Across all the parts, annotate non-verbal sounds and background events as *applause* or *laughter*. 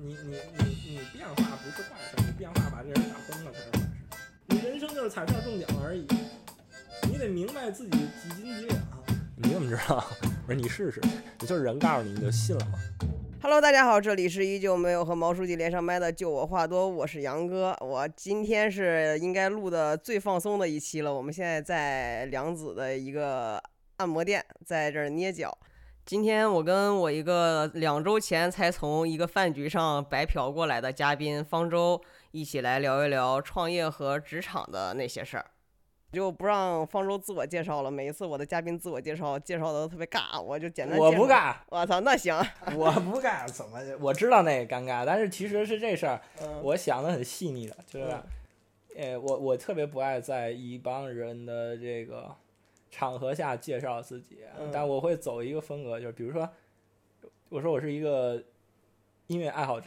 你你你你变化不是坏事，你变化把这人打崩了才是坏事。你人生就是彩票中奖而已，你得明白自己几斤几两。你怎么知道？不是你试试，你就是人告诉你，你就信了吗？Hello，大家好，这里是依旧没有和毛书记连上麦的，就我话多，我是杨哥。我今天是应该录的最放松的一期了。我们现在在梁子的一个按摩店，在这儿捏脚。今天我跟我一个两周前才从一个饭局上白嫖过来的嘉宾方舟一起来聊一聊创业和职场的那些事儿。就不让方舟自我介绍了，每一次我的嘉宾自我介绍介绍的都特别尬，我就简单。我不。尬，我操，那行。*laughs* 我不尬，怎么？我知道那个尴尬，但是其实是这事儿，嗯我想的很细腻的，就是，嗯呃，我我特别不爱在一帮人的这个场合下介绍自己，嗯。但我会走一个风格，就是比如说，我说我是一个音乐爱好者，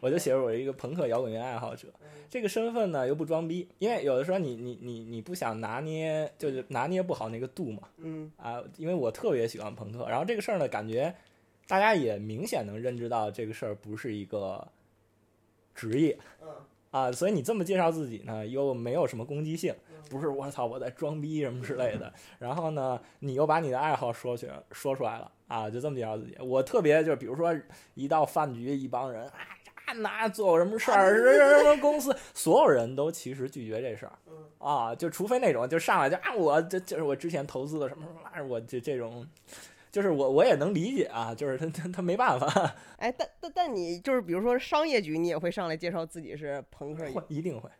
我就写着我是一个朋克摇滚乐爱好者，这个身份呢又不装逼，因为有的时候你你你你不想拿捏，就是拿捏不好那个度嘛，嗯。啊，因为我特别喜欢朋克，然后这个事儿呢，感觉大家也明显能认知到这个事儿不是一个职业嗯啊，所以你这么介绍自己呢，又没有什么攻击性，不是我操我在装逼什么之类的，*laughs* 然后呢，你又把你的爱好说去说出来了啊，就这么介绍自己。我特别就是比如说一到饭局，一帮人啊，那做过什么事儿，什么什么公司，所有人都其实拒绝这事儿。嗯啊，就除非那种就上来就啊，我这就是我之前投资的什么什么玩意儿，我这这种，就是我我也能理解啊，就是他他他没办法，*laughs* 哎，但但但你就是比如说商业局，你也会上来介绍自己是朋克，会一定会，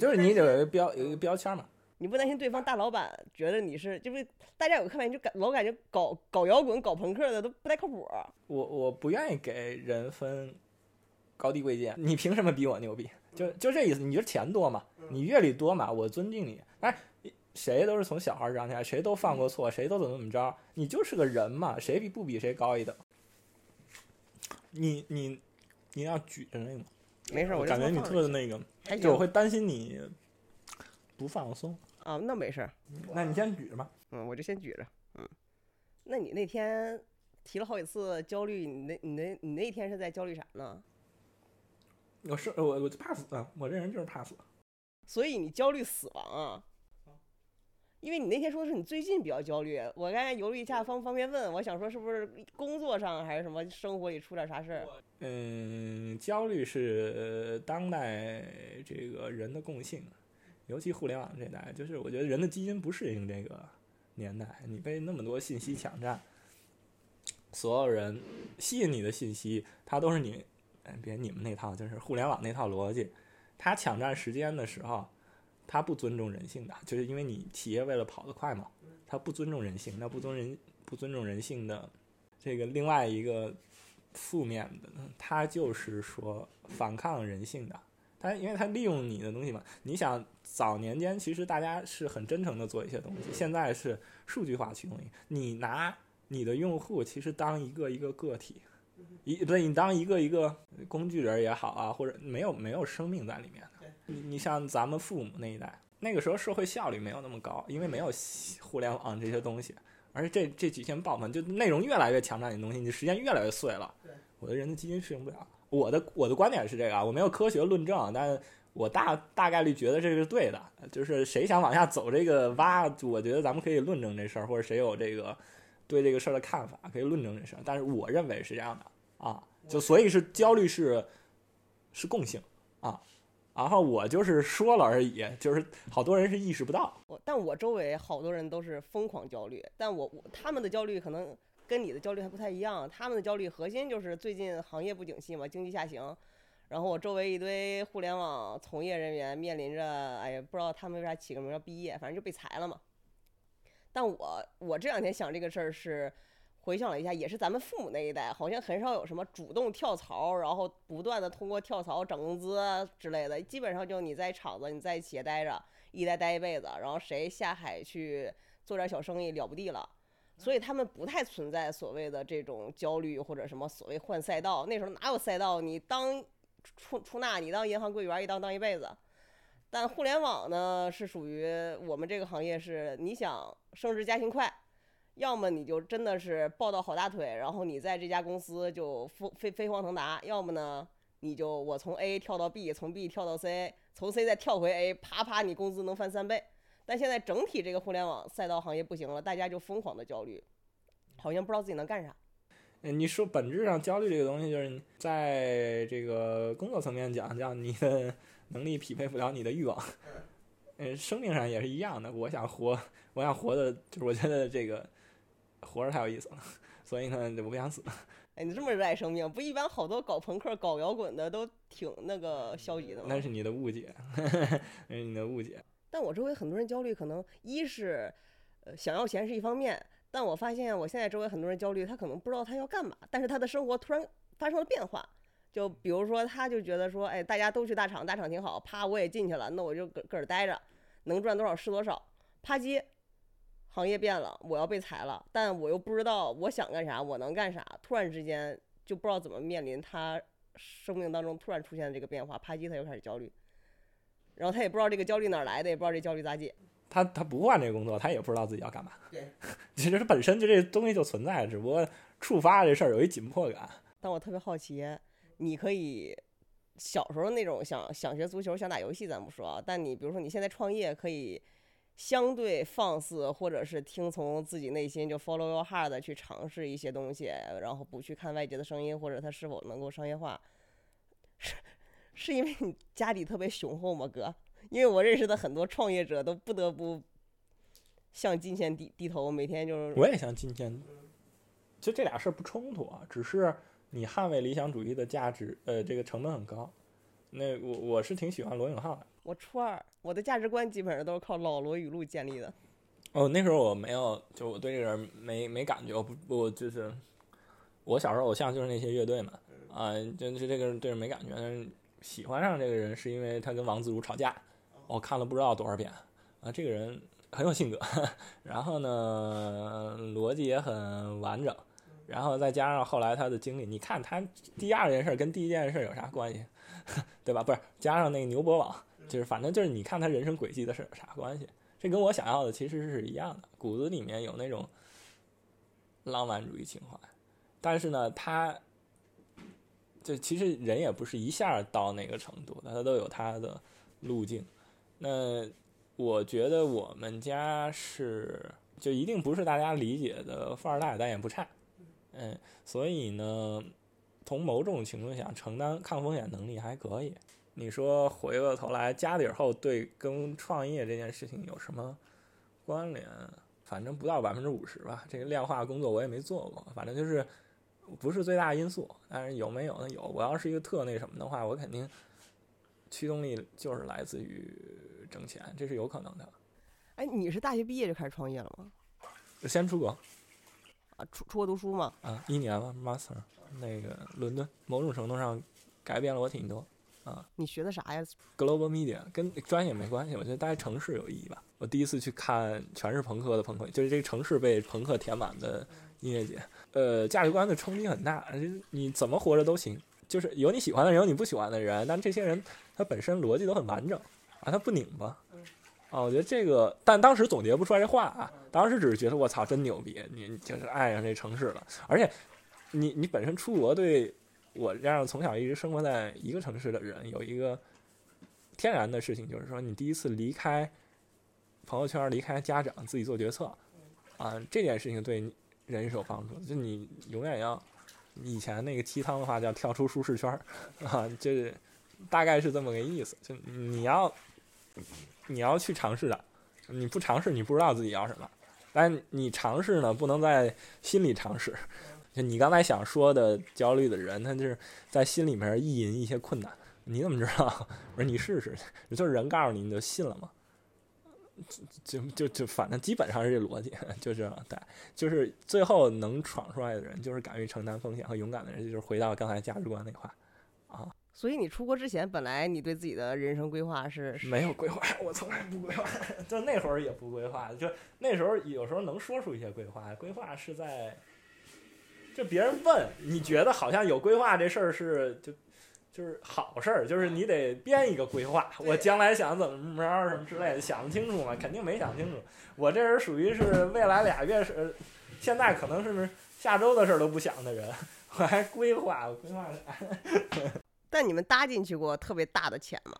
就是你得有一个标有一个标签嘛，你不担心对方大老板觉得你是，就是大家有个刻板就感老感觉搞搞摇滚、搞朋克的都不太靠谱。我我不愿意给人分高低贵贱，你凭什么比我牛逼？就就这意思，你就钱多嘛，你阅历多嘛，我尊敬你。哎，谁都是从小孩长起来，谁都犯过错，谁都怎么怎么着，你就是个人嘛，谁比不比谁高一等？你你你要举着那个，没事，就我感觉你放特的那个，就我会担心你不放松。啊，那没事，那你先举着吧。嗯，我就先举着，嗯。那你那天提了好几次焦虑，你那你那你那天是在焦虑啥呢？我是我我就怕死啊，我这人就是怕死。所以你焦虑死亡啊？因为你那天说的是你最近比较焦虑，我刚才犹豫一下方不方便问，我想说是不是工作上还是什么生活里出点啥事儿？嗯，焦虑是当代这个人的共性，尤其互联网这代，就是我觉得人的基因不适应这个年代，你被那么多信息抢占，所有人吸引你的信息，它都是你，哎，别你们那套，就是互联网那套逻辑，它抢占时间的时候，他不尊重人性的，就是因为你企业为了跑得快嘛，他不尊重人性，那不尊人不尊重人性的这个另外一个负面的他，就是说反抗人性的。他因为他利用你的东西嘛，你想早年间其实大家是很真诚的做一些东西，现在是数据化驱动，你拿你的用户其实当一个一个个体，一不对，你当一个一个工具人也好啊，或者没有没有生命在里面。你你像咱们父母那一代，那个时候社会效率没有那么高，因为没有互联网这些东西，而且这这几天爆棚，就内容越来越强占你东西，你时间越来越碎了。我的人的基因适应不了。我的我的观点是这个啊，我没有科学论证，但我大大概率觉得这是对的。就是谁想往下走这个挖，我觉得咱们可以论证这事儿，或者谁有这个对这个事儿的看法，可以论证这事儿。但是我认为是这样的啊，就所以是焦虑是是共性啊。然后我就是说了而已，就是好多人是意识不到。我但我周围好多人都是疯狂焦虑，但我我他们的焦虑可能跟你的焦虑还不太一样，他们的焦虑核心就是最近行业不景气嘛，经济下行。然后我周围一堆互联网从业人员面临着，哎呀，不知道他们为啥起个名叫毕业，反正就被裁了嘛。但我我这两天想这个事儿是回想了一下，也是咱们父母那一代，好像很少有什么主动跳槽，然后不断的通过跳槽涨工资之类的，基本上就你在厂子，你在企业待着，一待待一辈子，然后谁下海去做点小生意了不地了。所以他们不太存在所谓的这种焦虑或者什么所谓换赛道。那时候哪有赛道？你当出出纳，你当银行柜员一当当一辈子。但互联网呢，是属于我们这个行业是，你想升职加薪快，要么你就真的是抱到好大腿，然后你在这家公司就飞飞飞黄腾达；要么呢，你就我从 A 跳到 B，从 B 跳到 C，从 C 再跳回 A，啪啪，你工资能翻三倍。但现在整体这个互联网赛道行业不行了，大家就疯狂的焦虑，好像不知道自己能干啥。嗯，你说本质上焦虑这个东西，就是在这个工作层面讲，叫你的 *laughs* 能力匹配不了你的欲望。嗯，生命上也是一样的。我想活，我想活的，就是我觉得这个活着太有意思了，所以呢，我不想死。*laughs* 哎，你这么热爱生命，不一般好多搞朋克、搞摇滚的都挺那个消极的吗？那是你的误解，*laughs* 那是你的误解。但我周围很多人焦虑，可能一是呃想要钱是一方面。但我发现，我现在周围很多人焦虑，他可能不知道他要干嘛，但是他的生活突然发生了变化。就比如说，他就觉得说，哎，大家都去大厂，大厂挺好，啪，我也进去了，那我就搁搁这待着，能赚多少是多少。啪叽，行业变了，我要被裁了，但我又不知道我想干啥，我能干啥，突然之间就不知道怎么面临他生命当中突然出现的这个变化，啪叽，他就开始焦虑，然后他也不知道这个焦虑哪来的，也不知道这焦虑咋解。他他不换这个工作，他也不知道自己要干嘛。对，*laughs* 其实本身就这东西就存在，只不过触发这事儿有一紧迫感。但我特别好奇，你可以小时候那种想想学足球、想打游戏，咱不说啊。但你比如说你现在创业，可以相对放肆，或者是听从自己内心，就 follow your heart 去尝试一些东西，然后不去看外界的声音，或者它是否能够商业化，是是因为你家底特别雄厚吗，哥？因为我认识的很多创业者都不得不向金钱低低头，每天就是我也向金钱，就这俩事儿不冲突啊，只是你捍卫理想主义的价值，呃，这个成本很高。那我我是挺喜欢罗永浩的。我初二，我的价值观基本上都是靠老罗语录建立的。哦，那时候我没有，就我对这个人没没感觉，我不我就是我小时候偶像就是那些乐队嘛，啊，就是这个人对人没感觉，但是喜欢上这个人是因为他跟王自如吵架。我看了不知道多少遍啊，这个人很有性格，*laughs* 然后呢，逻辑也很完整，然后再加上后来他的经历，你看他第二件事跟第一件事有啥关系，*laughs* 对吧？不是加上那个牛博网，就是反正就是你看他人生轨迹的事啥关系？这跟我想要的其实是一样的，骨子里面有那种浪漫主义情怀，但是呢，他就其实人也不是一下到那个程度，他都有他的路径。那我觉得我们家是就一定不是大家理解的富二代，但也不差，嗯，所以呢，从某种情况下承担抗风险能力还可以。你说回过头来家底儿厚，对跟创业这件事情有什么关联？反正不到百分之五十吧。这个量化工作我也没做过，反正就是不是最大因素。但是有没有呢？有。我要是一个特那什么的话，我肯定驱动力就是来自于。挣钱，这是有可能的。哎，你是大学毕业就开始创业了吗？先出国啊，出出国读书吗？啊，一年了，master，那个伦敦，某种程度上改变了我挺多。啊，你学的啥呀？Global Media，跟专业没关系，我觉得待城市有意义吧。我第一次去看全是朋克的朋克，就是这个城市被朋克填满的音乐节。呃，价值观的冲击很大，你怎么活着都行，就是有你喜欢的人，有你不喜欢的人，但这些人他本身逻辑都很完整。啊，他不拧巴，啊，我觉得这个，但当时总结不出来这话啊，当时只是觉得我操，真牛逼，你就是爱上这城市了，而且，你你本身出国对我这样从小一直生活在一个城市的人有一个天然的事情，就是说你第一次离开朋友圈，离开家长，自己做决策，啊，这件事情对你人是有帮助，就你永远要，以前那个鸡汤的话叫跳出舒适圈，啊，就是大概是这么个意思，就你要。你要去尝试的，你不尝试你不知道自己要什么。但你尝试呢，不能在心里尝试。就你刚才想说的焦虑的人，他就是在心里面意淫一些困难。你怎么知道？*laughs* 我说你试试，就是人告诉你，你就信了吗？就就就就，反正基本上是这逻辑，就这样。对，就是最后能闯出来的人，就是敢于承担风险和勇敢的人。就是回到刚才价值观那块啊。所以你出国之前，本来你对自己的人生规划是没有规划，我从来不规划，*laughs* 就那会儿也不规划，就那时候有时候能说出一些规划，规划是在，就别人问你觉得好像有规划这事儿是就就是好事儿，就是你得编一个规划，我将来想怎么怎么着什么之类的，想得清楚吗？肯定没想清楚。我这人属于是未来俩月是，现在可能是下周的事儿都不想的人，我还规划，我规划啥？*laughs* 但你们搭进去过特别大的钱吗？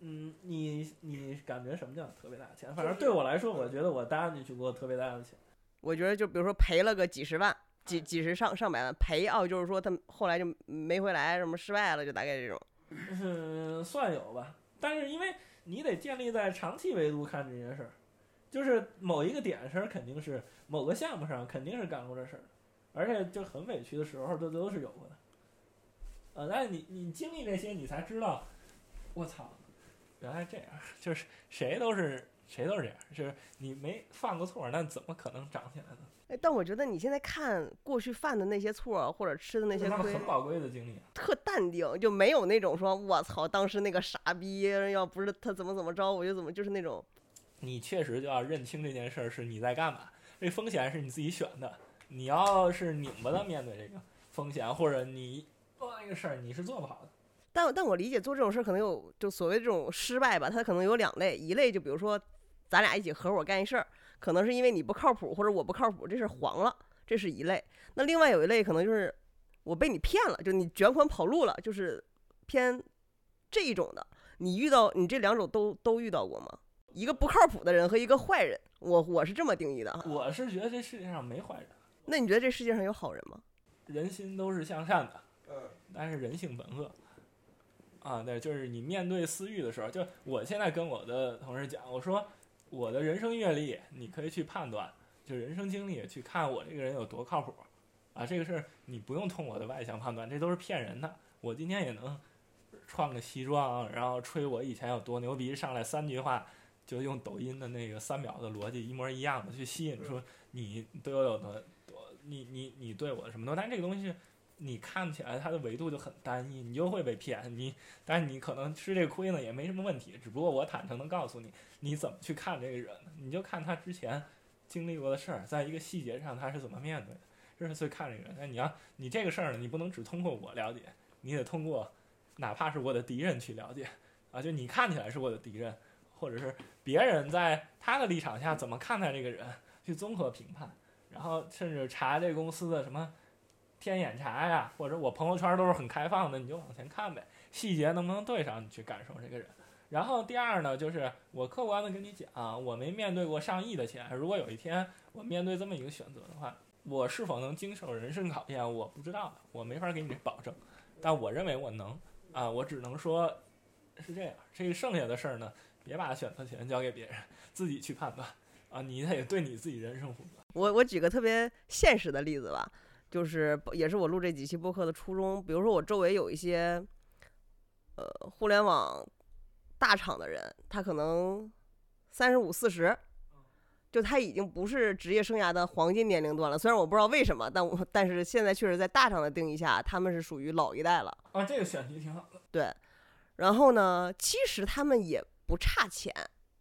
嗯，你你感觉什么叫特别大的钱？反正对我来说，我觉得我搭进去过特别大的钱。我觉得就比如说赔了个几十万，几几十上上百万赔哦，就是说他后来就没回来，什么失败了，就大概这种。嗯，*laughs* 算有吧。但是因为你得建立在长期维度看这件事儿，就是某一个点上肯定是某个项目上肯定是干过这事儿，而且就很委屈的时候都都是有的。呃，但是你你经历这些，你才知道，我操，原来这样，就是谁都是谁都是这样，就是你没犯过错，那怎么可能长起来呢？哎，但我觉得你现在看过去犯的那些错或者吃的那些亏，很宝贵的经历，特淡定，就没有那种说我操，当时那个傻逼，要不是他怎么怎么着，我就怎么就是那种。你确实就要认清这件事儿是你在干嘛，这风险是你自己选的，你要是拧巴的面对这个风险，或者你。做那个事儿你是做不好的，但但我理解做这种事儿可能有就所谓这种失败吧，它可能有两类，一类就比如说咱俩一起合伙干一事儿，可能是因为你不靠谱或者我不靠谱，这事儿黄了，这是一类。那另外有一类可能就是我被你骗了，就你卷款跑路了，就是偏这一种的。你遇到你这两种都都遇到过吗？一个不靠谱的人和一个坏人，我我是这么定义的。我是觉得这世界上没坏人。那你觉得这世界上有好人吗？人心都是向善的。但是人性本恶，啊，对，就是你面对私欲的时候，就我现在跟我的同事讲，我说我的人生阅历，你可以去判断，就人生经历去看我这个人有多靠谱，啊，这个事儿你不用通我的外向判断，这都是骗人的。我今天也能穿个西装，然后吹我以前有多牛逼，上来三句话就用抖音的那个三秒的逻辑一模一样的去吸引出你都有多多，你你你对我什么多，但这个东西。你看起来它的维度就很单一，你就会被骗。你，但是你可能吃这亏呢，也没什么问题。只不过我坦诚的告诉你，你怎么去看这个人，你就看他之前经历过的事儿，在一个细节上他是怎么面对的，这是最看这个人。那你要你这个事儿呢，你不能只通过我了解，你得通过哪怕是我的敌人去了解啊。就你看起来是我的敌人，或者是别人在他的立场下怎么看待这个人，去综合评判，然后甚至查这公司的什么。天眼查呀，或者我朋友圈都是很开放的，你就往前看呗，细节能不能对上，你去感受这个人。然后第二呢，就是我客观的跟你讲，我没面对过上亿的钱，如果有一天我面对这么一个选择的话，我是否能经受人生考验，我不知道，我没法给你保证。但我认为我能啊，我只能说，是这样。这个剩下的事儿呢，别把选择权交给别人，自己去判断啊，你得对你自己人生负责。我我举个特别现实的例子吧。就是也是我录这几期播客的初衷。比如说，我周围有一些，呃，互联网大厂的人，他可能三十五、四十，就他已经不是职业生涯的黄金年龄段了。虽然我不知道为什么，但我但是现在确实在大厂的定义下，他们是属于老一代了。啊，这个选题挺好的。对，然后呢，其实他们也不差钱，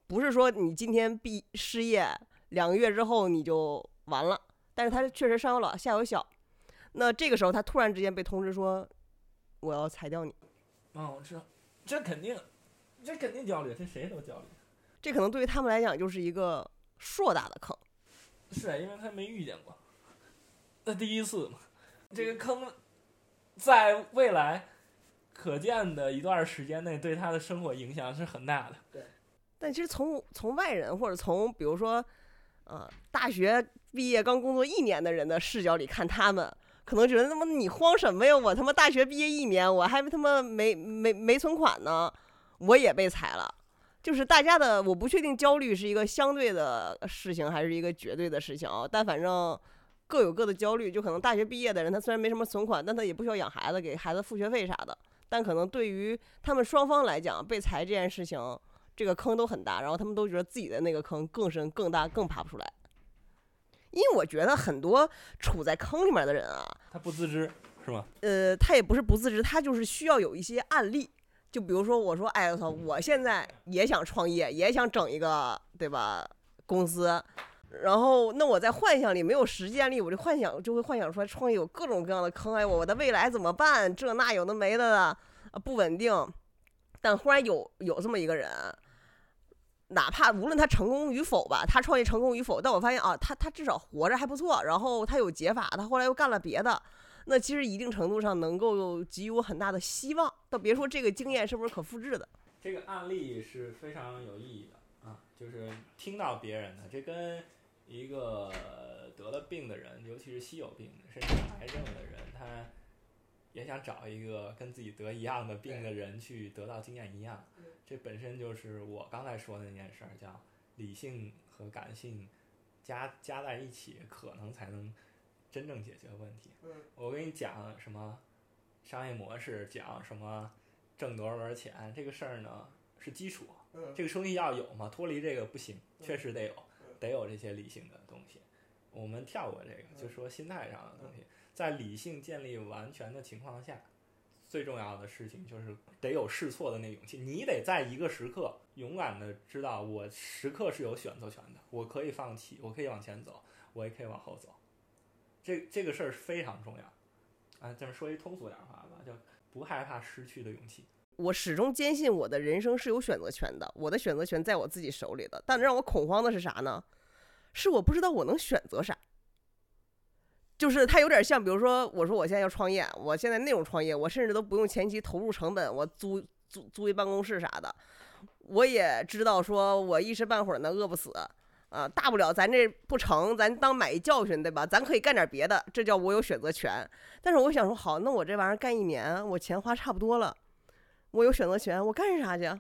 不是说你今天毕失业两个月之后你就完了，但是他确实上有老下有小。那这个时候，他突然之间被通知说，我要裁掉你。哦，我知道，这肯定，这肯定焦虑，这谁都焦虑。这可能对于他们来讲就是一个硕大的坑。是啊，因为他没遇见过，那第一次嘛。这个坑，在未来可见的一段时间内，对他的生活影响是很大的。对。但其实从从外人或者从比如说，呃，大学毕业刚工作一年的人的视角里看他们。可能觉得他妈你慌什么呀？我他妈大学毕业一年，我还他妈没没没存款呢，我也被裁了。就是大家的，我不确定焦虑是一个相对的事情还是一个绝对的事情啊。但反正各有各的焦虑。就可能大学毕业的人，他虽然没什么存款，但他也不需要养孩子，给孩子付学费啥的。但可能对于他们双方来讲，被裁这件事情，这个坑都很大，然后他们都觉得自己的那个坑更深、更大、更爬不出来。因为我觉得很多处在坑里面的人啊，他不自知是吗？呃，他也不是不自知，他就是需要有一些案例。就比如说，我说，哎我操，我现在也想创业，也想整一个，对吧？公司，然后，那我在幻想里没有实践力，我就幻想就会幻想出来创业有各种各样的坑，哎，我的未来怎么办？这那有的没的的，啊，不稳定。但忽然有有这么一个人，哪怕无论他成功与否吧，他创业成功与否，但我发现啊，他他至少活着还不错，然后他有解法，他后来又干了别的，那其实一定程度上能够给予我很大的希望。倒别说这个经验是不是可复制的，这个案例是非常有意义的啊，就是听到别人的，这跟。一个得了病的人，尤其是稀有病，甚至癌症的，也想找一个跟自己得一样的病的人去得到经验一样。这本身就是我刚才说的那件事儿，叫理性和感性加加在一起，可能才能真正解决问题。我跟你讲什么商业模式，讲什么挣多少多少钱，这个事儿呢是基础。这个生意要有嘛，脱离这个不行，确实得有。得有这些理性的东西，我们跳过这个，就说心态上的东西。在理性建立完全的情况下，最重要的事情就是得有试错的那勇气。你得在一个时刻勇敢的知道，我时刻是有选择权的，我可以放弃，我可以往前走，我也可以往后走。这这个事儿非常重要。啊，这么说一通俗点话吧，叫不害怕失去的勇气。我始终坚信我的人生是有选择权的，我的选择权在我自己手里的。但让我恐慌的是啥呢？是我不知道我能选择啥。就是它有点像，比如说，我说我现在要创业，我现在那种创业，我甚至都不用前期投入成本，我租租租一办公室啥的，我也知道说我一时半会儿呢饿不死啊，大不了咱这不成，咱当买一教训，对吧？咱可以干点别的，这叫我有选择权。但是我想说，好，那我这玩意儿干一年，我钱花差不多了。我有选择权，我干啥去？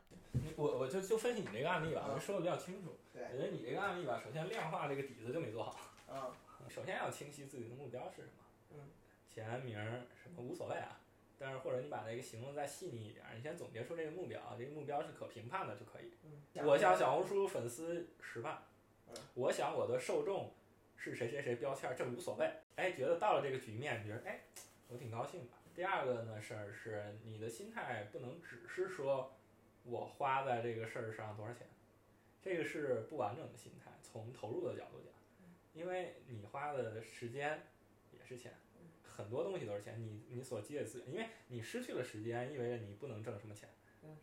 我我就就分析你这个案例吧，我说的比较清楚。我觉得你这个案例吧，首先量化这个底子就没做好。啊。首先要清晰自己的目标是什么。嗯。钱名什么无所谓啊，但是或者你把那个形容再细腻一点，你先总结出这个目标，这个目标是可评判的就可以。嗯。我想小红书粉丝十万。嗯。我想我的受众是谁谁谁标签，这无所谓。哎，觉得到了这个局面，觉得哎，我挺高兴的。第二个呢事儿是你的心态不能只是说，我花在这个事儿上多少钱，这个是不完整的心态。从投入的角度讲，因为你花的时间也是钱，很多东西都是钱。你你所积累资源，因为你失去了时间，意味着你不能挣什么钱。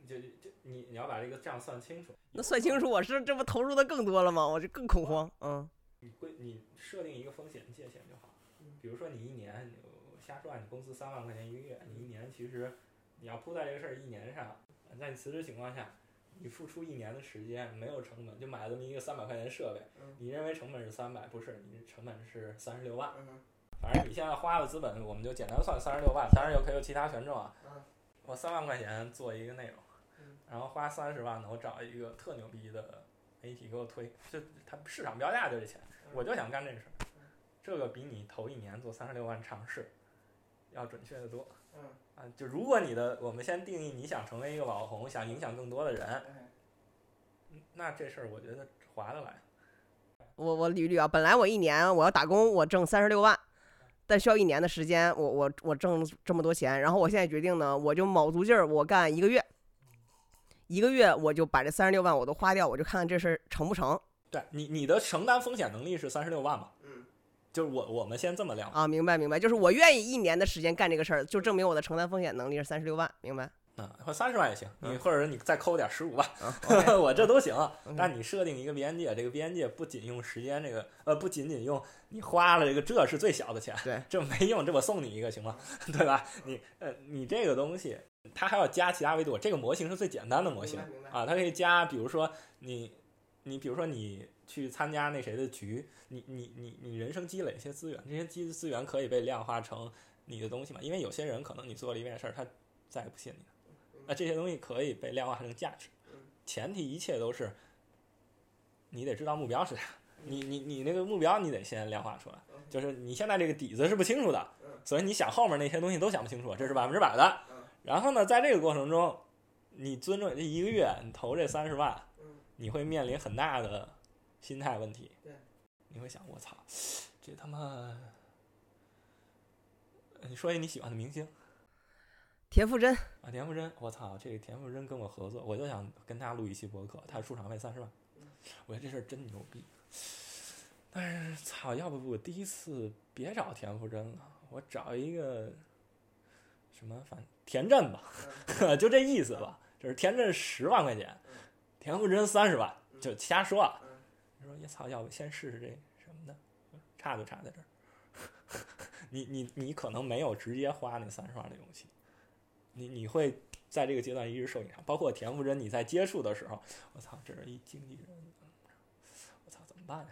就就你你要把这个账算清楚。那算清楚，我是这不投入的更多了吗？我就更恐慌。嗯。你会你设定一个风险界限就好。比如说你一年。瞎说啊！你工资三万块钱一个月，你一年其实你要扑在这个事儿一年上，在你辞职情况下，你付出一年的时间没有成本，就买这么一个三百块钱设备，你认为成本是三百，不是，你成本是三十六万。反正你现在花的资本，我们就简单算三十六万，当然有可以有其他权重啊。我三万块钱做一个内容，然后花三十万呢，我找一个特牛逼的媒体给我推，就它市场标价就这钱，我就想干这个事儿，这个比你头一年做三十六万尝试。要准确的多，嗯啊，就如果你的，我们先定义你想成为一个网红，想影响更多的人，那这事儿我觉得划得来。我我捋捋啊，本来我一年我要打工，我挣三十六万，但需要一年的时间，我我我挣这么多钱，然后我现在决定呢，我就卯足劲儿，我干一个月，一个月我就把这三十六万我都花掉，我就看看这事儿成不成。对你你的承担风险能力是三十六万吗？就是我，我们先这么量啊，明白明白，就是我愿意一年的时间干这个事儿，就证明我的承担风险能力是三十六万，明白？啊，或三十万也行，你或者你再扣点十五万，*laughs* 我这都行。但你设定一个边界，这个边界不仅用时间，这个呃不仅仅用你花了这个，这是最小的钱，对，这没用，这我送你一个行吗？*laughs* 对吧？你呃你这个东西，它还要加其他维度，这个模型是最简单的模型啊，它可以加，比如说你你比如说你。去参加那谁的局，你你你你人生积累一些资源，这些积资源可以被量化成你的东西嘛？因为有些人可能你做了一件事儿，他再也不信你了，那这些东西可以被量化成价值。前提一切都是你得知道目标是啥，你你你那个目标你得先量化出来，就是你现在这个底子是不清楚的，所以你想后面那些东西都想不清楚，这是百分之百的。然后呢，在这个过程中，你尊重这一个月你投这三十万，你会面临很大的。心态问题，对，你会想我操，这他妈，你说一你喜欢的明星，田馥甄。啊，田馥甄，我操，这个田馥甄跟我合作，我就想跟他录一期博客，他出场费三十万，我觉得这事儿真牛逼，但是，操！要不我第一次别找田馥甄了，我找一个什么，反正田震吧，*laughs* 就这意思吧。就是田震十万块钱，田馥甄三十万，就瞎说啊。你说，也操！要不先试试这什么的，差就差在这儿。*laughs* 你你你可能没有直接花那三十万的勇气，你你会在这个阶段一直受影响。包括田馥甄，你在接触的时候，我操，这是一经纪人，我操，怎么办呀？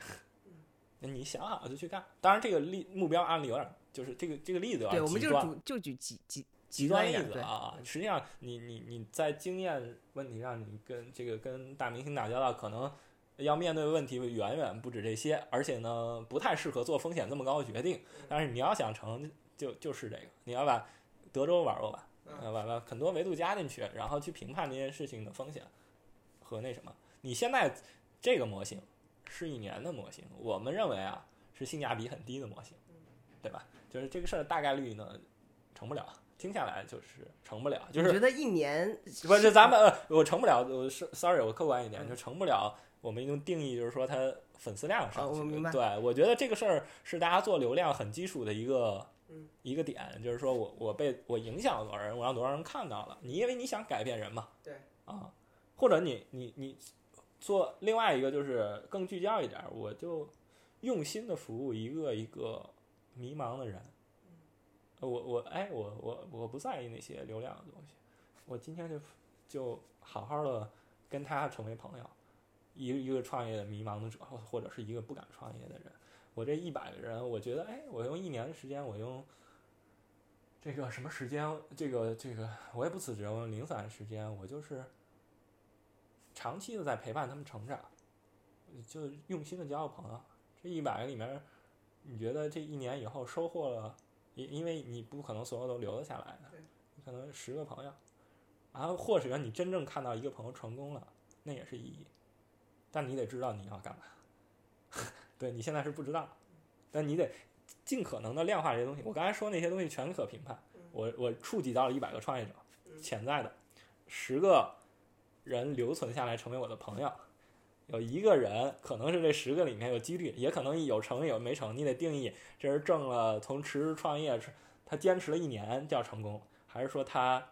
那你想好了就去干。当然，这个例目标案例有点，就是这个这个例子有对，我们就就举极极极端例子啊。实际上你，你你在经验问题上，你跟这个跟大明星打交道，可能要面对的问题远远不止这些，而且呢，不太适合做风险这么高的决定。但是你要想成就就是这个，你要把德州玩过吧，呃，把把很多维度加进去，然后去评判这件事情的风险和那什么。你现在这个模型是一年的模型，我们认为啊是性价比很低的模型，对吧？就是这个事儿大概率呢成不了，听下来就是成不了，就是我觉得一年不是咱们呃，我成不了，我是 sorry，我客观一点，嗯就成不了。我们用定义就是说它粉丝量上去，对，我觉得这个事儿是大家做流量很基础的一个、嗯一个点，就是说我我被我影响了多少人，我让多少人看到了。你因为你想改变人嘛，对啊，或者你你你做另外一个就是更聚焦一点儿，我就用心的服务一个一个迷茫的人。我我哎我我我不在意那些流量的东西，我今天就就好好的跟他成为朋友，一个一个创业的迷茫的者，或或者是一个不敢创业的人。我这一百个人，我觉得哎，我用一年的时间，我用这个什么时间，这个这个我也不辞职，我用零散的时间，我就是长期的在陪伴他们成长，就用心的交朋友。这一百个里面，你觉得这一年以后收获了？因因为你不可能所有都留得下来的，你可能十个朋友，然后或者你真正看到一个朋友成功了，那也是意义。但你得知道你要干嘛，*laughs* 对你现在是不知道，但你得尽可能的量化这些东西。我刚才说那些东西全可评判，我我触及到了一百个创业者，潜在的十个人留存下来成为我的朋友，有一个人可能是这十个里面有几率，也可能有成有没成，你得定义这是挣了从辞职创业，他坚持了一年叫成功，还是说他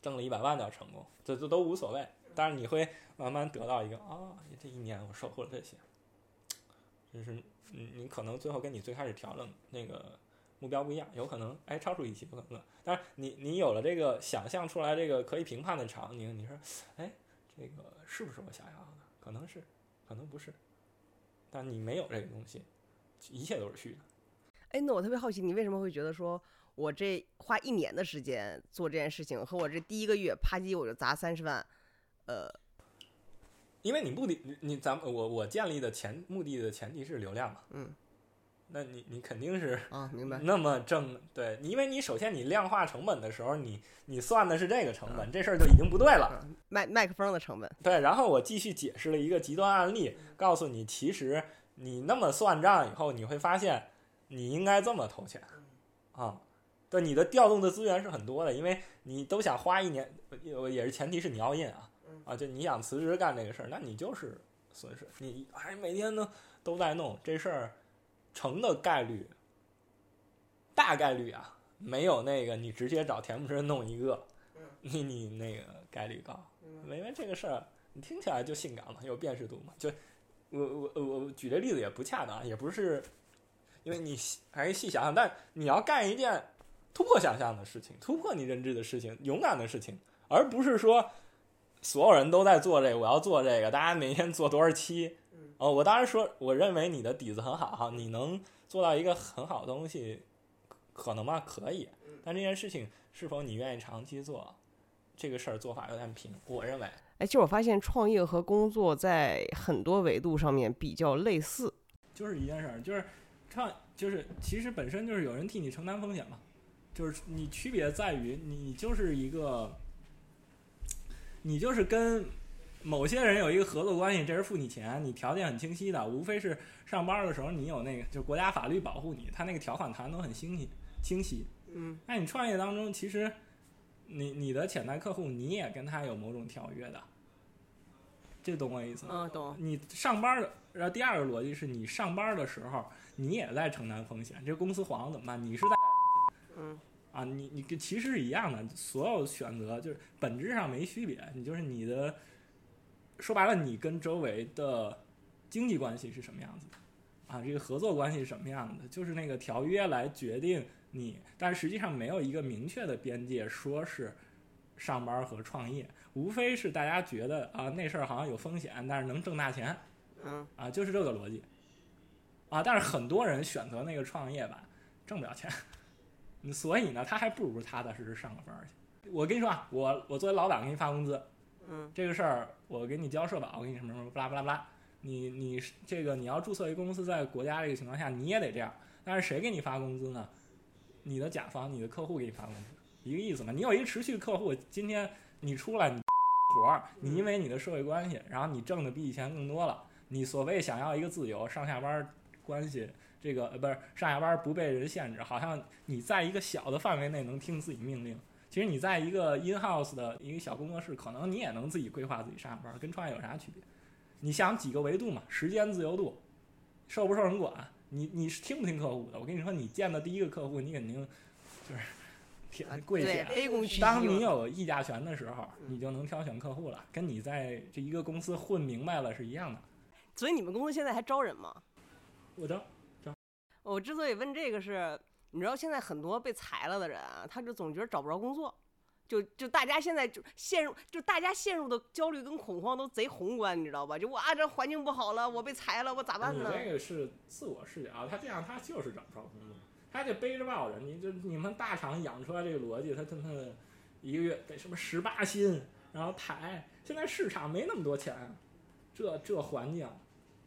挣了一百万叫成功，这这都无所谓。但是你会慢慢得到一个啊，这一年我收获了这些，就是你你可能最后跟你最开始调整那个目标不一样，有可能哎超出预期，有可能。但是你你有了这个想象出来这个可以评判的场景，你说哎这个是不是我想要的？可能是，可能不是。但你没有这个东西，一切都是虚的。哎，那我特别好奇，你为什么会觉得说我这花一年的时间做这件事情，和我这第一个月啪叽我就砸三十万，呃，因为你目的，你你咱们我我建立的前目的的前提是流量嘛，嗯，那你你肯定是啊，明白？*laughs* 那么正对，因为你首先你量化成本的时候，你你算的是这个成本，这事儿就已经不对了。嗯。麦麦克风的成本，对，然后我继续解释了一个极端案例，告诉你，其实你那么算账以后，你会发现你应该这么投钱。啊。对，你的调动的资源是很多的，因为你都想花一年，呃也是前提是你要印啊啊，就你想辞职干这个事儿，那你就是损失。你还每天呢都在弄这事儿，成的概率，大概率啊，没有那个你直接找田馥甄弄一个，你你那个概率高。因为这个事儿，你听起来就性感嘛，有辨识度嘛。就我我我我举这例子也不恰当，也不是，因为你细还是细想想，但你要干一件突破想象的事情，突破你认知的事情，勇敢的事情，而不是说所有人都在做这个，我要做这个，大家每天做多少期。哦，我当时说，我认为你的底子很好，你能做到一个很好的东西，可能吗？可以，但这件事情是否你愿意长期做，这个事儿做法有点平，我认为。哎，其实我发现创业和工作在很多维度上面比较类似。就是一件事儿，就是创，就是其实本身就是有人替你承担风险嘛，就是你区别在于你就是一个，你就是跟某些人有一个合作关系，这人付你钱，你条件很清晰的，无非是上班的时候你有那个，就国家法律保护你，他那个条款谈都很清晰清晰。嗯，那你创业当中，其实你你的潜在客户，你也跟他有某种条约的，这懂我意思吗？嗯，懂。你上班的，然后第二个逻辑是你上班的时候，你也在承担风险。这公司黄了怎么办？你是在嗯啊，你你跟其实是一样的，所有选择就是本质上没区别。你就是你的，说白了，你跟周围的经济关系是什么样子的啊？这个合作关系是什么样的？就是那个条约来决定你，但是实际上没有一个明确的边界，说是上班和创业，无非是大家觉得啊那事儿好像有风险，但是能挣大钱嗯啊，就是这个逻辑啊。但是很多人选择那个创业吧，挣不了钱。嗯所以呢，他还不如踏踏实实上个班儿去。我跟你说啊，我我作为老板给你发工资，嗯这个事儿我给你交社保，我给你什么什么巴拉巴拉巴拉，你你这个你要注册一公司，在国家这个情况下你也得这样。但是谁给你发工资呢？你的甲方、你的客户给你发工资，一个意思嘛。你有一个持续客户，今天你出来你 *laughs* 活儿，你因为你的社会关系，然后你挣的比以前更多了，你所谓想要一个自由，上下班儿关系。这个呃不是上下班不被人限制，好像你在一个小的范围内能听自己命令。其实你在一个 in house 的一个小工作室，可能你也能自己规划自己上下班，跟创业有啥区别？你想几个维度嘛？时间自由度，受不受人管？你你是听不听客户的？我跟你说，你见的第一个客户，你肯定就是 *laughs* 铁啊跪对，舔。卑躬屈膝当你。有议价权的时候，你就能挑选客户了，跟你在这一个公司混明白了是一样的。所以你们公司现在还招人吗？我知我之所以问这个是，你知道现在很多被裁了的人啊，他就总觉得找不着工作，就就大家现在就陷入，就大家陷入的焦虑跟恐慌都贼宏观，你知道吧？就哇，这环境不好了，我被裁了，我咋办呢？这个是自我视角，他这样他就是找不着工作，他就背着抱着。你就你们大厂养出来这个逻辑，他他妈一个月给什么十八薪，然后抬，现在市场没那么多钱，这这环境，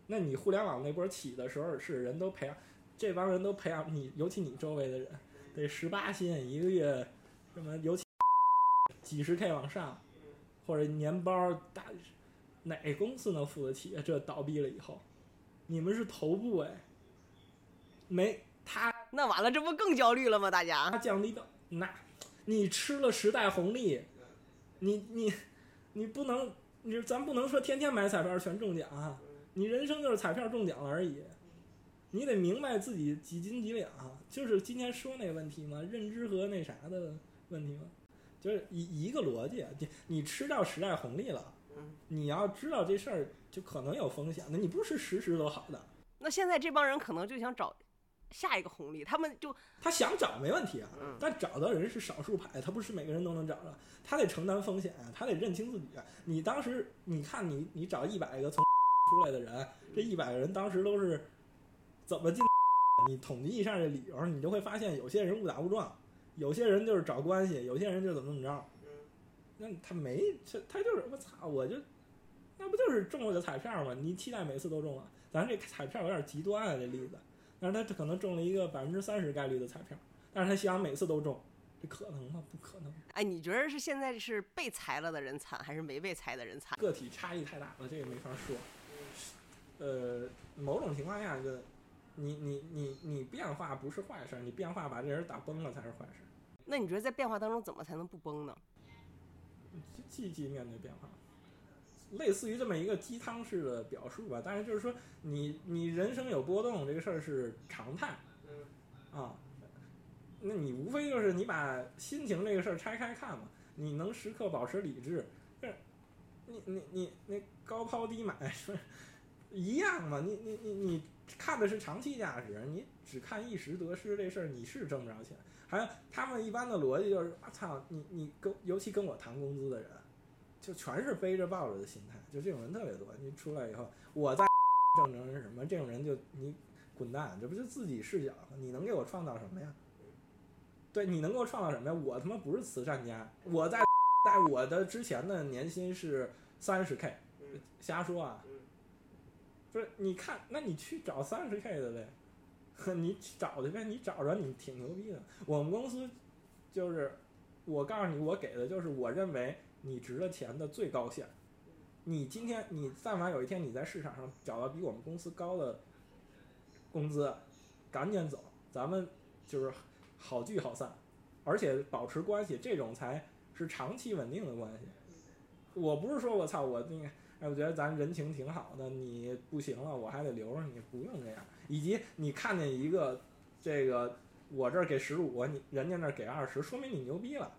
那你互联网那波起的时候是人都培养，这帮人都培养你，尤其你周围的人，得十八薪一个月，什么尤其几十 K 往上，或者年包大，哪公司能付得起啊？这倒闭了以后。你们是头部哎，没他那完了，这不更焦虑了吗？大家他降低到那，你吃了时代红利，你你你不能，你咱不能说天天买彩票全中奖啊，你人生就是彩票中奖了而已，你得明白自己几斤几两，就是今天说那个问题嘛，认知和那啥的问题嘛，就是一一个逻辑，你你吃到时代红利了，你要知道这事儿就可能有风险，那你不是时时都好的。那现在这帮人可能就想找下一个红利，他们就他想找没问题啊嗯，但找的人是少数派，他不是每个人都能找着，他得承担风险啊，他得认清自己啊。你当时你看你你找一百个从 *laughs* 出来的人，这一百个人当时都是怎么进？你统计一下这理由，你就会发现有些人误打误撞，有些人就是找关系，有些人就怎么怎么着。那他没，这他就是我操，我就那不就是中了个彩票吗？你期待每次都中啊，咱这彩票有点极端啊，这例子。但是他可能中了一个百分之三十概率的彩票，但是他希望每次都中，这可能吗？不可能，哎，你觉得是现在是被裁了的人惨，还是没被裁的人惨？个体差异太大了，这个没法说。呃，某种情况下，就你你你你变化不是坏事儿，你变化把这人打崩了才是坏事儿。那你觉得在变化当中怎么才能不崩呢？积极面对变化，类似于这么一个鸡汤式的表述吧。但是就是说你，你人生有波动这个事儿是常态，啊，那你无非就是你把心情这个事儿拆开看嘛，你能时刻保持理智，就是你你你那高抛低买 *laughs* 是一样嘛？你你你你看的是长期价值，你只看一时得失这事儿，你是挣不着钱。还有他们一般的逻辑就是，我操，你你跟尤其跟我谈工资的人，就全是背着抱着的心态，就这种人特别多。你出来以后，我在挣成是什么？这种人就你滚蛋，这不就自己视角吗？你能给我创造什么呀？对，你能给我创造什么呀？我他妈不是慈善家，我在 *laughs* 在我的之前的年薪是三十 K，瞎说啊。不是，你看，那你去找三十 K 的呗。*laughs* 你去找去呗，你找着你挺牛逼的。我们公司就是，我告诉你，我给的就是我认为你值的钱的最高线。你今天你但凡有一天你在市场上找到比我们公司高的工资，赶紧走，咱们就是好聚好散，而且保持关系，这种才是长期稳定的关系。我不是说我操我那个哎，我觉得咱人情挺好的，你不行了，我还得留着你，不用这样。以及你看见一个这个我这儿给十五，你人家那儿给二十，说明你牛逼了。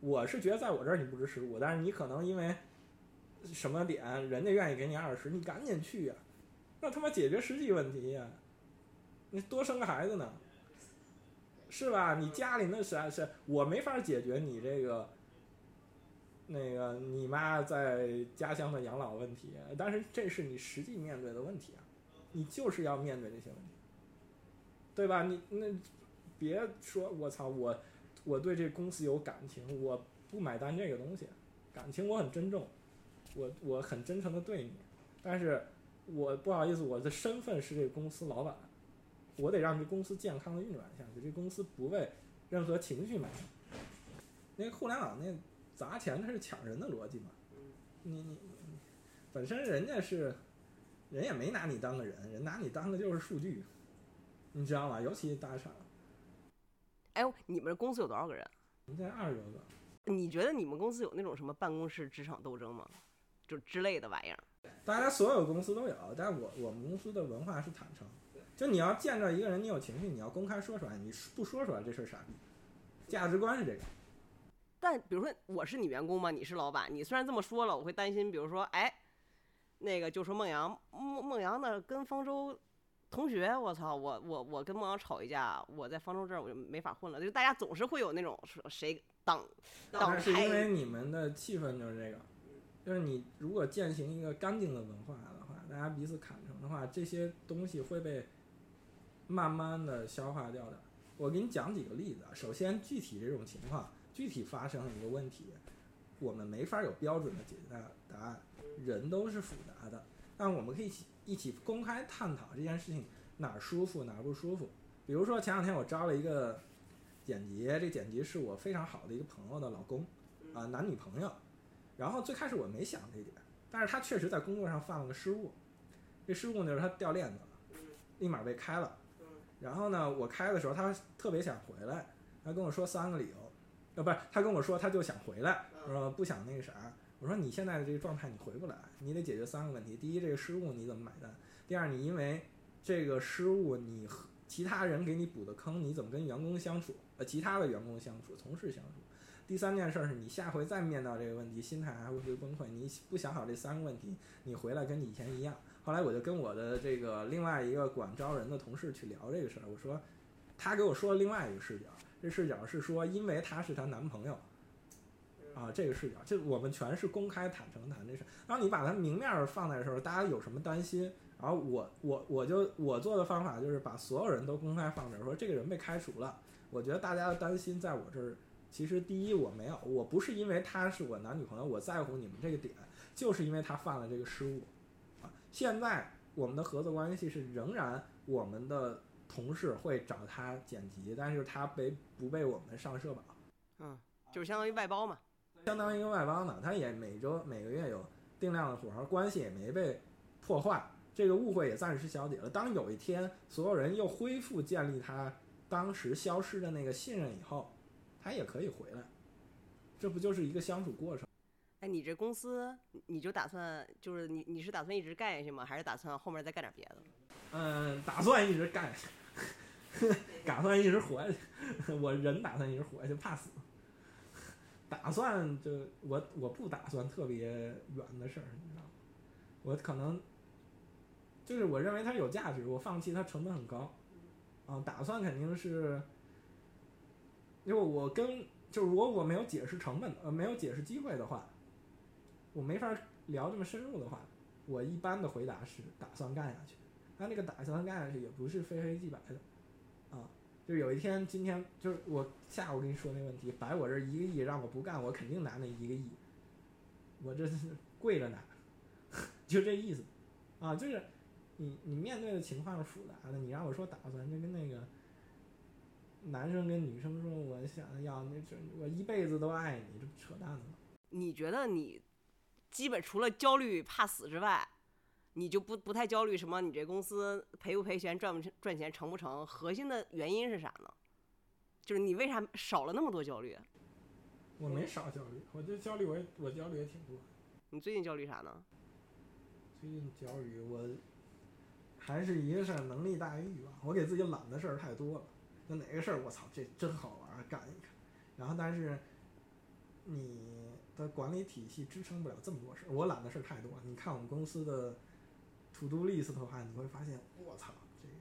我是觉得在我这儿你不值十五，但是你可能因为什么点，人家愿意给你二十，你赶紧去呀、那他妈解决实际问题呀、你多生个孩子呢，是吧？你家里那啥是，我没法解决你这个。那个你妈在家乡的养老问题，但是这是你实际面对的问题啊，你就是要面对这些问题，对吧？你那别说我操我我对这公司有感情，我不买单这个东西，感情我很珍重，我我很真诚的对你，但是我不好意思，我的身份是这个公司老板，我得让这公司健康的运转下去，这公司不为任何情绪买单。那个互联网那砸钱它是抢人的逻辑嘛，你你你本身人家是人也没拿你当个人，人拿你当的就是数据，你知道吗？尤其大厂，哎，你们公司有多少个人？现在二十多个。你觉得你们公司有那种什么办公室职场斗争吗？就之类的玩意儿？大家所有公司都有，但我我们公司的文化是坦诚，就你要见着一个人，你有情绪，你要公开说出来，你不说出来这事儿傻逼。价值观是这个，但比如说我是你员工嘛，你是老板，你虽然这么说了，我会担心，比如说，哎，那个就说孟阳，孟孟阳呢跟方舟同学，我操，我我我跟孟阳吵一架，我在方舟这儿我就没法混了，就大家总是会有那种说谁挡挡但是因为，你们的气氛就是这个，就是你如果践行一个干净的文化的话，大家彼此坦诚的话，这些东西会被慢慢的消化掉的。我给你讲几个例子啊。首先，具体这种情况，具体发生了一个问题，我们没法有标准的解决答答案，人都是复杂的，但我们可以一起一起公开探讨这件事情哪儿舒服哪儿不舒服。比如说前两天我招了一个剪辑，这剪辑是我非常好的一个朋友的老公，啊、男女朋友。然后最开始我没想这一点，但是他确实在工作上犯了个失误，这失误。呢就是他掉链子了，立马被开了。然后呢，我开的时候他特别想回来，他跟我说三个理由，呃，不是，他跟我说他就想回来，说不想那个啥。我说你现在的这个状态你回不来，你得解决三个问题：第一，这个失误你怎么买单；第二，你因为这个失误你和其他人给你补的坑，你怎么跟员工相处？呃，其他的员工相处，同事相处。第三件事儿是你下回再面到这个问题，心态还会不会崩溃？你不想好这三个问题，你回来跟你以前一样。后来我就跟我的这个另外一个管招人的同事去聊这个事儿，我说，他给我说了另外一个视角，这视角是说，因为他是她男朋友，啊，这个视角，这我们全是公开坦诚谈这事儿。当你把它明面儿放在的时候，大家有什么担心？然后我我我就我做的方法就是把所有人都公开放这儿，说这个人被开除了。我觉得大家的担心在我这儿，其实第一我没有，我不是因为他是我男女朋友，我在乎你们这个点，就是因为他犯了这个失误。啊，现在我们的合作关系是仍然我们的同事会找他剪辑，但是他被不被我们上社保，嗯，就是相当于外包嘛。相当于一个外包呢，他也每周每个月有定量的活儿，关系也没被破坏，这个误会也暂时消解了。当有一天所有人又恢复建立他当时消失的那个信任以后，他也可以回来，这不就是一个相处过程？哎，你这公司你你就打算就是你你是打算一直干下去吗？还是打算后面再干点别的？嗯，打算一直干下去，*laughs* 打算一直活下去。*laughs* 我人打算一直活下去，怕死。打算就我我不打算特别远的事儿，你知道吗？我可能就是我认为它有价值，我放弃它成本很高。啊，打算肯定是，因为我跟就是如果我没有解释成本呃没有解释机会的话，我没法聊这么深入的话，我一般的回答是打算干下去。他那个打算干下去也不是非黑即白的，啊，就是有一天今天就是我下午跟你说那问题，摆我这一个亿让我不干，我肯定拿那一个亿，我这是 *laughs* 跪着拿，*laughs* 就这意思，啊，就是你你面对的情况是复杂的，你让我说打算，就跟那个男生跟女生说我想要那这我一辈子都爱你，这不扯淡吗？你觉得你基本除了焦虑怕死之外，你就不不太焦虑什么？你这公司赔不赔钱，赚不赚钱，成不成？核心的原因是啥呢？就是你为啥少了那么多焦虑？我没少焦虑，我这焦虑我也我焦虑也挺多。你最近焦虑啥呢？最近焦虑，我还是一个事儿，能力大于欲望。我给自己揽的事儿太多了，就哪个事儿我操这真好玩儿，干一干。然后但是你的管理体系支撑不了这么多事儿，我揽的事儿太多。你看我们公司的 to do list 的话，你会发现我操这个，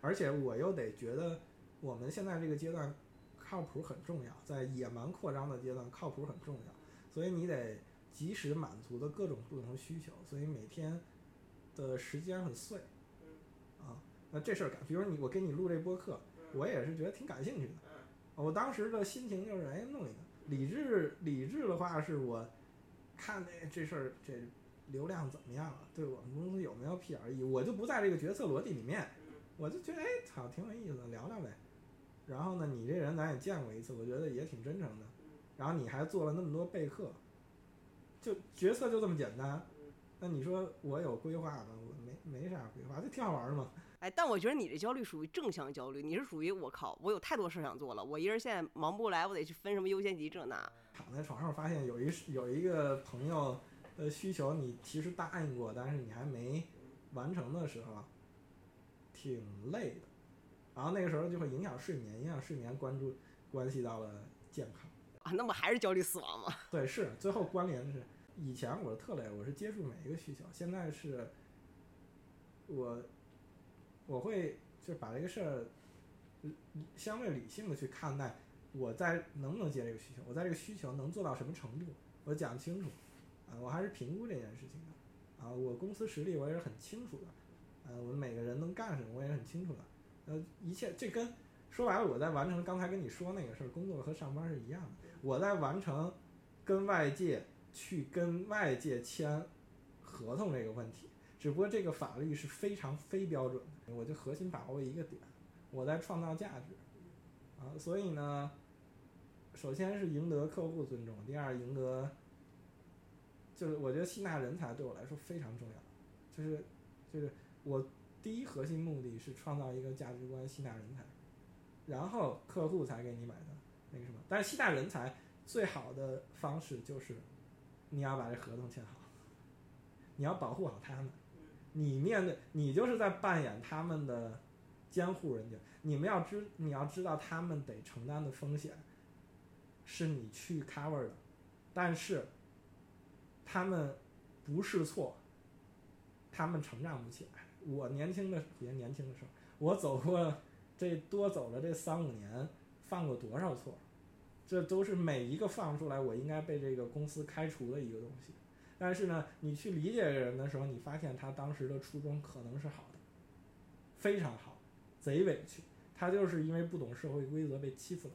而且我又得觉得我们现在这个阶段靠谱很重要，在野蛮扩张的阶段靠谱很重要，所以你得及时满足的各种不同需求，所以每天的时间很碎，啊，那这事儿感，比如你我给你录这播客，我也是觉得挺感兴趣的，我当时的心情就是哎弄一个，理智理智的话是我看那这事儿这流量怎么样啊，对我们公司有没有 PRE，我就不在这个决策逻辑里面，我就觉得哎操挺有意思的，聊聊呗。然后呢，你这人咱也见过一次，我觉得也挺真诚的。然后你还做了那么多备课，就决策就这么简单。那你说我有规划吗？我没没啥规划，就挺好玩的嘛。*laughs* 哎，但我觉得你这焦虑属于正向焦虑，你是属于我靠，我有太多事儿想做了，我一人现在忙不来，我得去分什么优先级这那。躺在床上发现有一有一个朋友的需求，你其实答应过，但是你还没完成的时候，挺累的。然后那个时候就会影响睡眠，影响睡眠关注关系到了健康。啊，那不还是焦虑死亡吗？*laughs* 对，是最后关联的是，以前我是特累，我是接触每一个需求，现在是，我我会就把这个事儿理相对理性的去看待，我在能不能接这个需求，我在这个需求能做到什么程度，我讲清楚，啊，我还是评估这件事情的，啊，我公司实力我也是很清楚的，呃，我们每个人能干什么我也是很清楚的，呃，一切这跟说白了我在完成刚才跟你说那个事儿，工作和上班是一样的。我在完成跟外界去跟外界签合同这个问题，只不过这个法律是非常非标准的，我就核心把握一个点，我在创造价值，啊，所以呢，首先是赢得客户尊重，第二赢得，就是我觉得吸纳人才对我来说非常重要，就是就是我第一核心目的是创造一个价值观，吸纳人才，然后客户才给你买的。那个什么，但是吸纳人才最好的方式就是，你要把这合同签好，你要保护好他们，你面对你就是在扮演他们的监护人角，你们要知你要知道他们得承担的风险，是你去 cover 的，但是他们不是错，他们成长不起来。我年轻的别年轻的时候，我走过这多走了这三五年。犯过多少错，这都是每一个放出来我应该被这个公司开除的一个东西。但是呢，你去理解人的时候，你发现他当时的初衷可能是好的，非常好，贼委屈，他就是因为不懂社会规则被欺负了。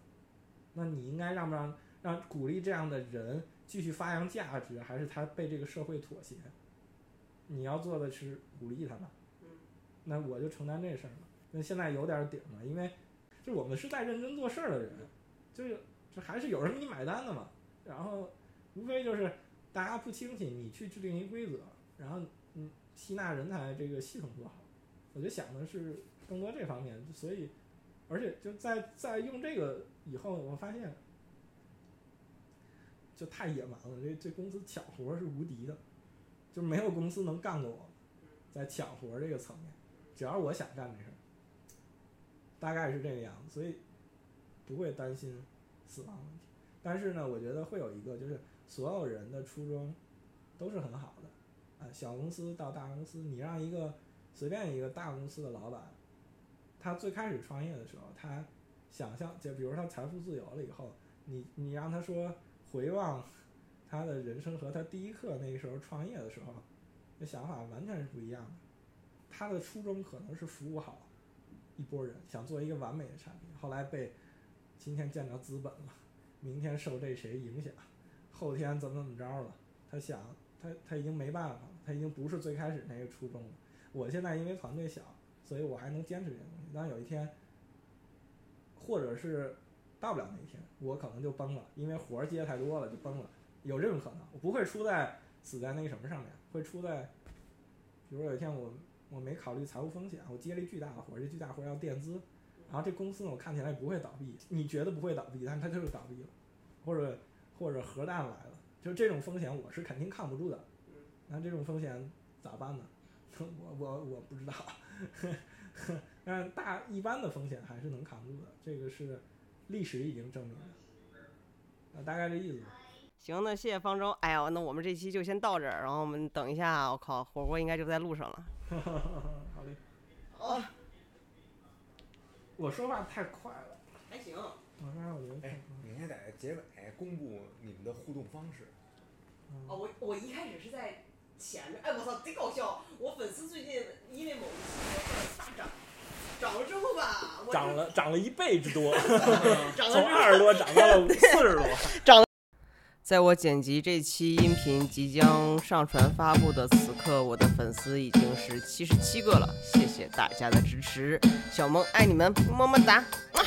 那你应该让不让让鼓励这样的人继续发扬价值，还是他被这个社会妥协？你要做的是鼓励他吧。那我就承担这事儿了。那现在有点顶嘛，因为。就我们是在认真做事儿的人，就是这还是有人给你买单的嘛。然后无非就是大家不清晰，你去制定一规则，然后嗯吸纳人才这个系统做好。我就想的是更多这方面，所以而且就在在用这个以后，我发现就太野蛮了。这这公司抢活是无敌的，就没有公司能干过我，在抢活这个层面，只要我想干这事儿。大概是这个样子，所以不会担心死亡问题。但是呢，我觉得会有一个，就是所有人的初衷都是很好的。啊，小公司到大公司，你让一个随便一个大公司的老板，他最开始创业的时候，他想象，就比如他财富自由了以后，你你让他说回望他的人生和他第一课那个时候创业的时候，那想法完全是不一样的。他的初衷可能是服务好。一波人想做一个完美的产品，后来被今天见着资本了，明天受这谁影响，后天怎么怎么着了？他想，他他已经没办法了，他已经不是最开始那个初衷了。我现在因为团队小，所以我还能坚持这些东西。但有一天，或者是到不了那一天，我可能就崩了，因为活儿接太多了就崩了。有这种可能，我不会出在死在那个什么上面，会出在，比如有一天我。我没考虑财务风险，我接了一巨大的活儿，这巨大活儿要垫资，然后这公司呢，我看起来不会倒闭，你觉得不会倒闭，但是它就是倒闭了，或者或者核弹来了，就这种风险我是肯定抗不住的。那这种风险咋办呢？*laughs* 我我我不知道，*laughs* 但是大一般的风险还是能扛住的，这个是历史已经证明了。啊，大概这意思吧。行，那谢谢方舟。哎呀，那我们这期就先到这儿，然后我们等一下，我靠，火锅应该就在路上了。*laughs* 好嘞。哦，我说话太快了，还行。我说话我觉得哎快，你应该在结尾公布你们的互动方式。嗯哦，我我一开始是在前面，哎，我操，贼搞笑！我粉丝最近因为某一期大涨，涨了之后吧，我涨了涨了一倍之多，*laughs* 涨了之后从二十多涨到了四十多。*laughs* 在我剪辑这期音频即将上传发布的此刻，我的粉丝已经是七十七个了，谢谢大家的支持，小萌爱你们，么么哒。啊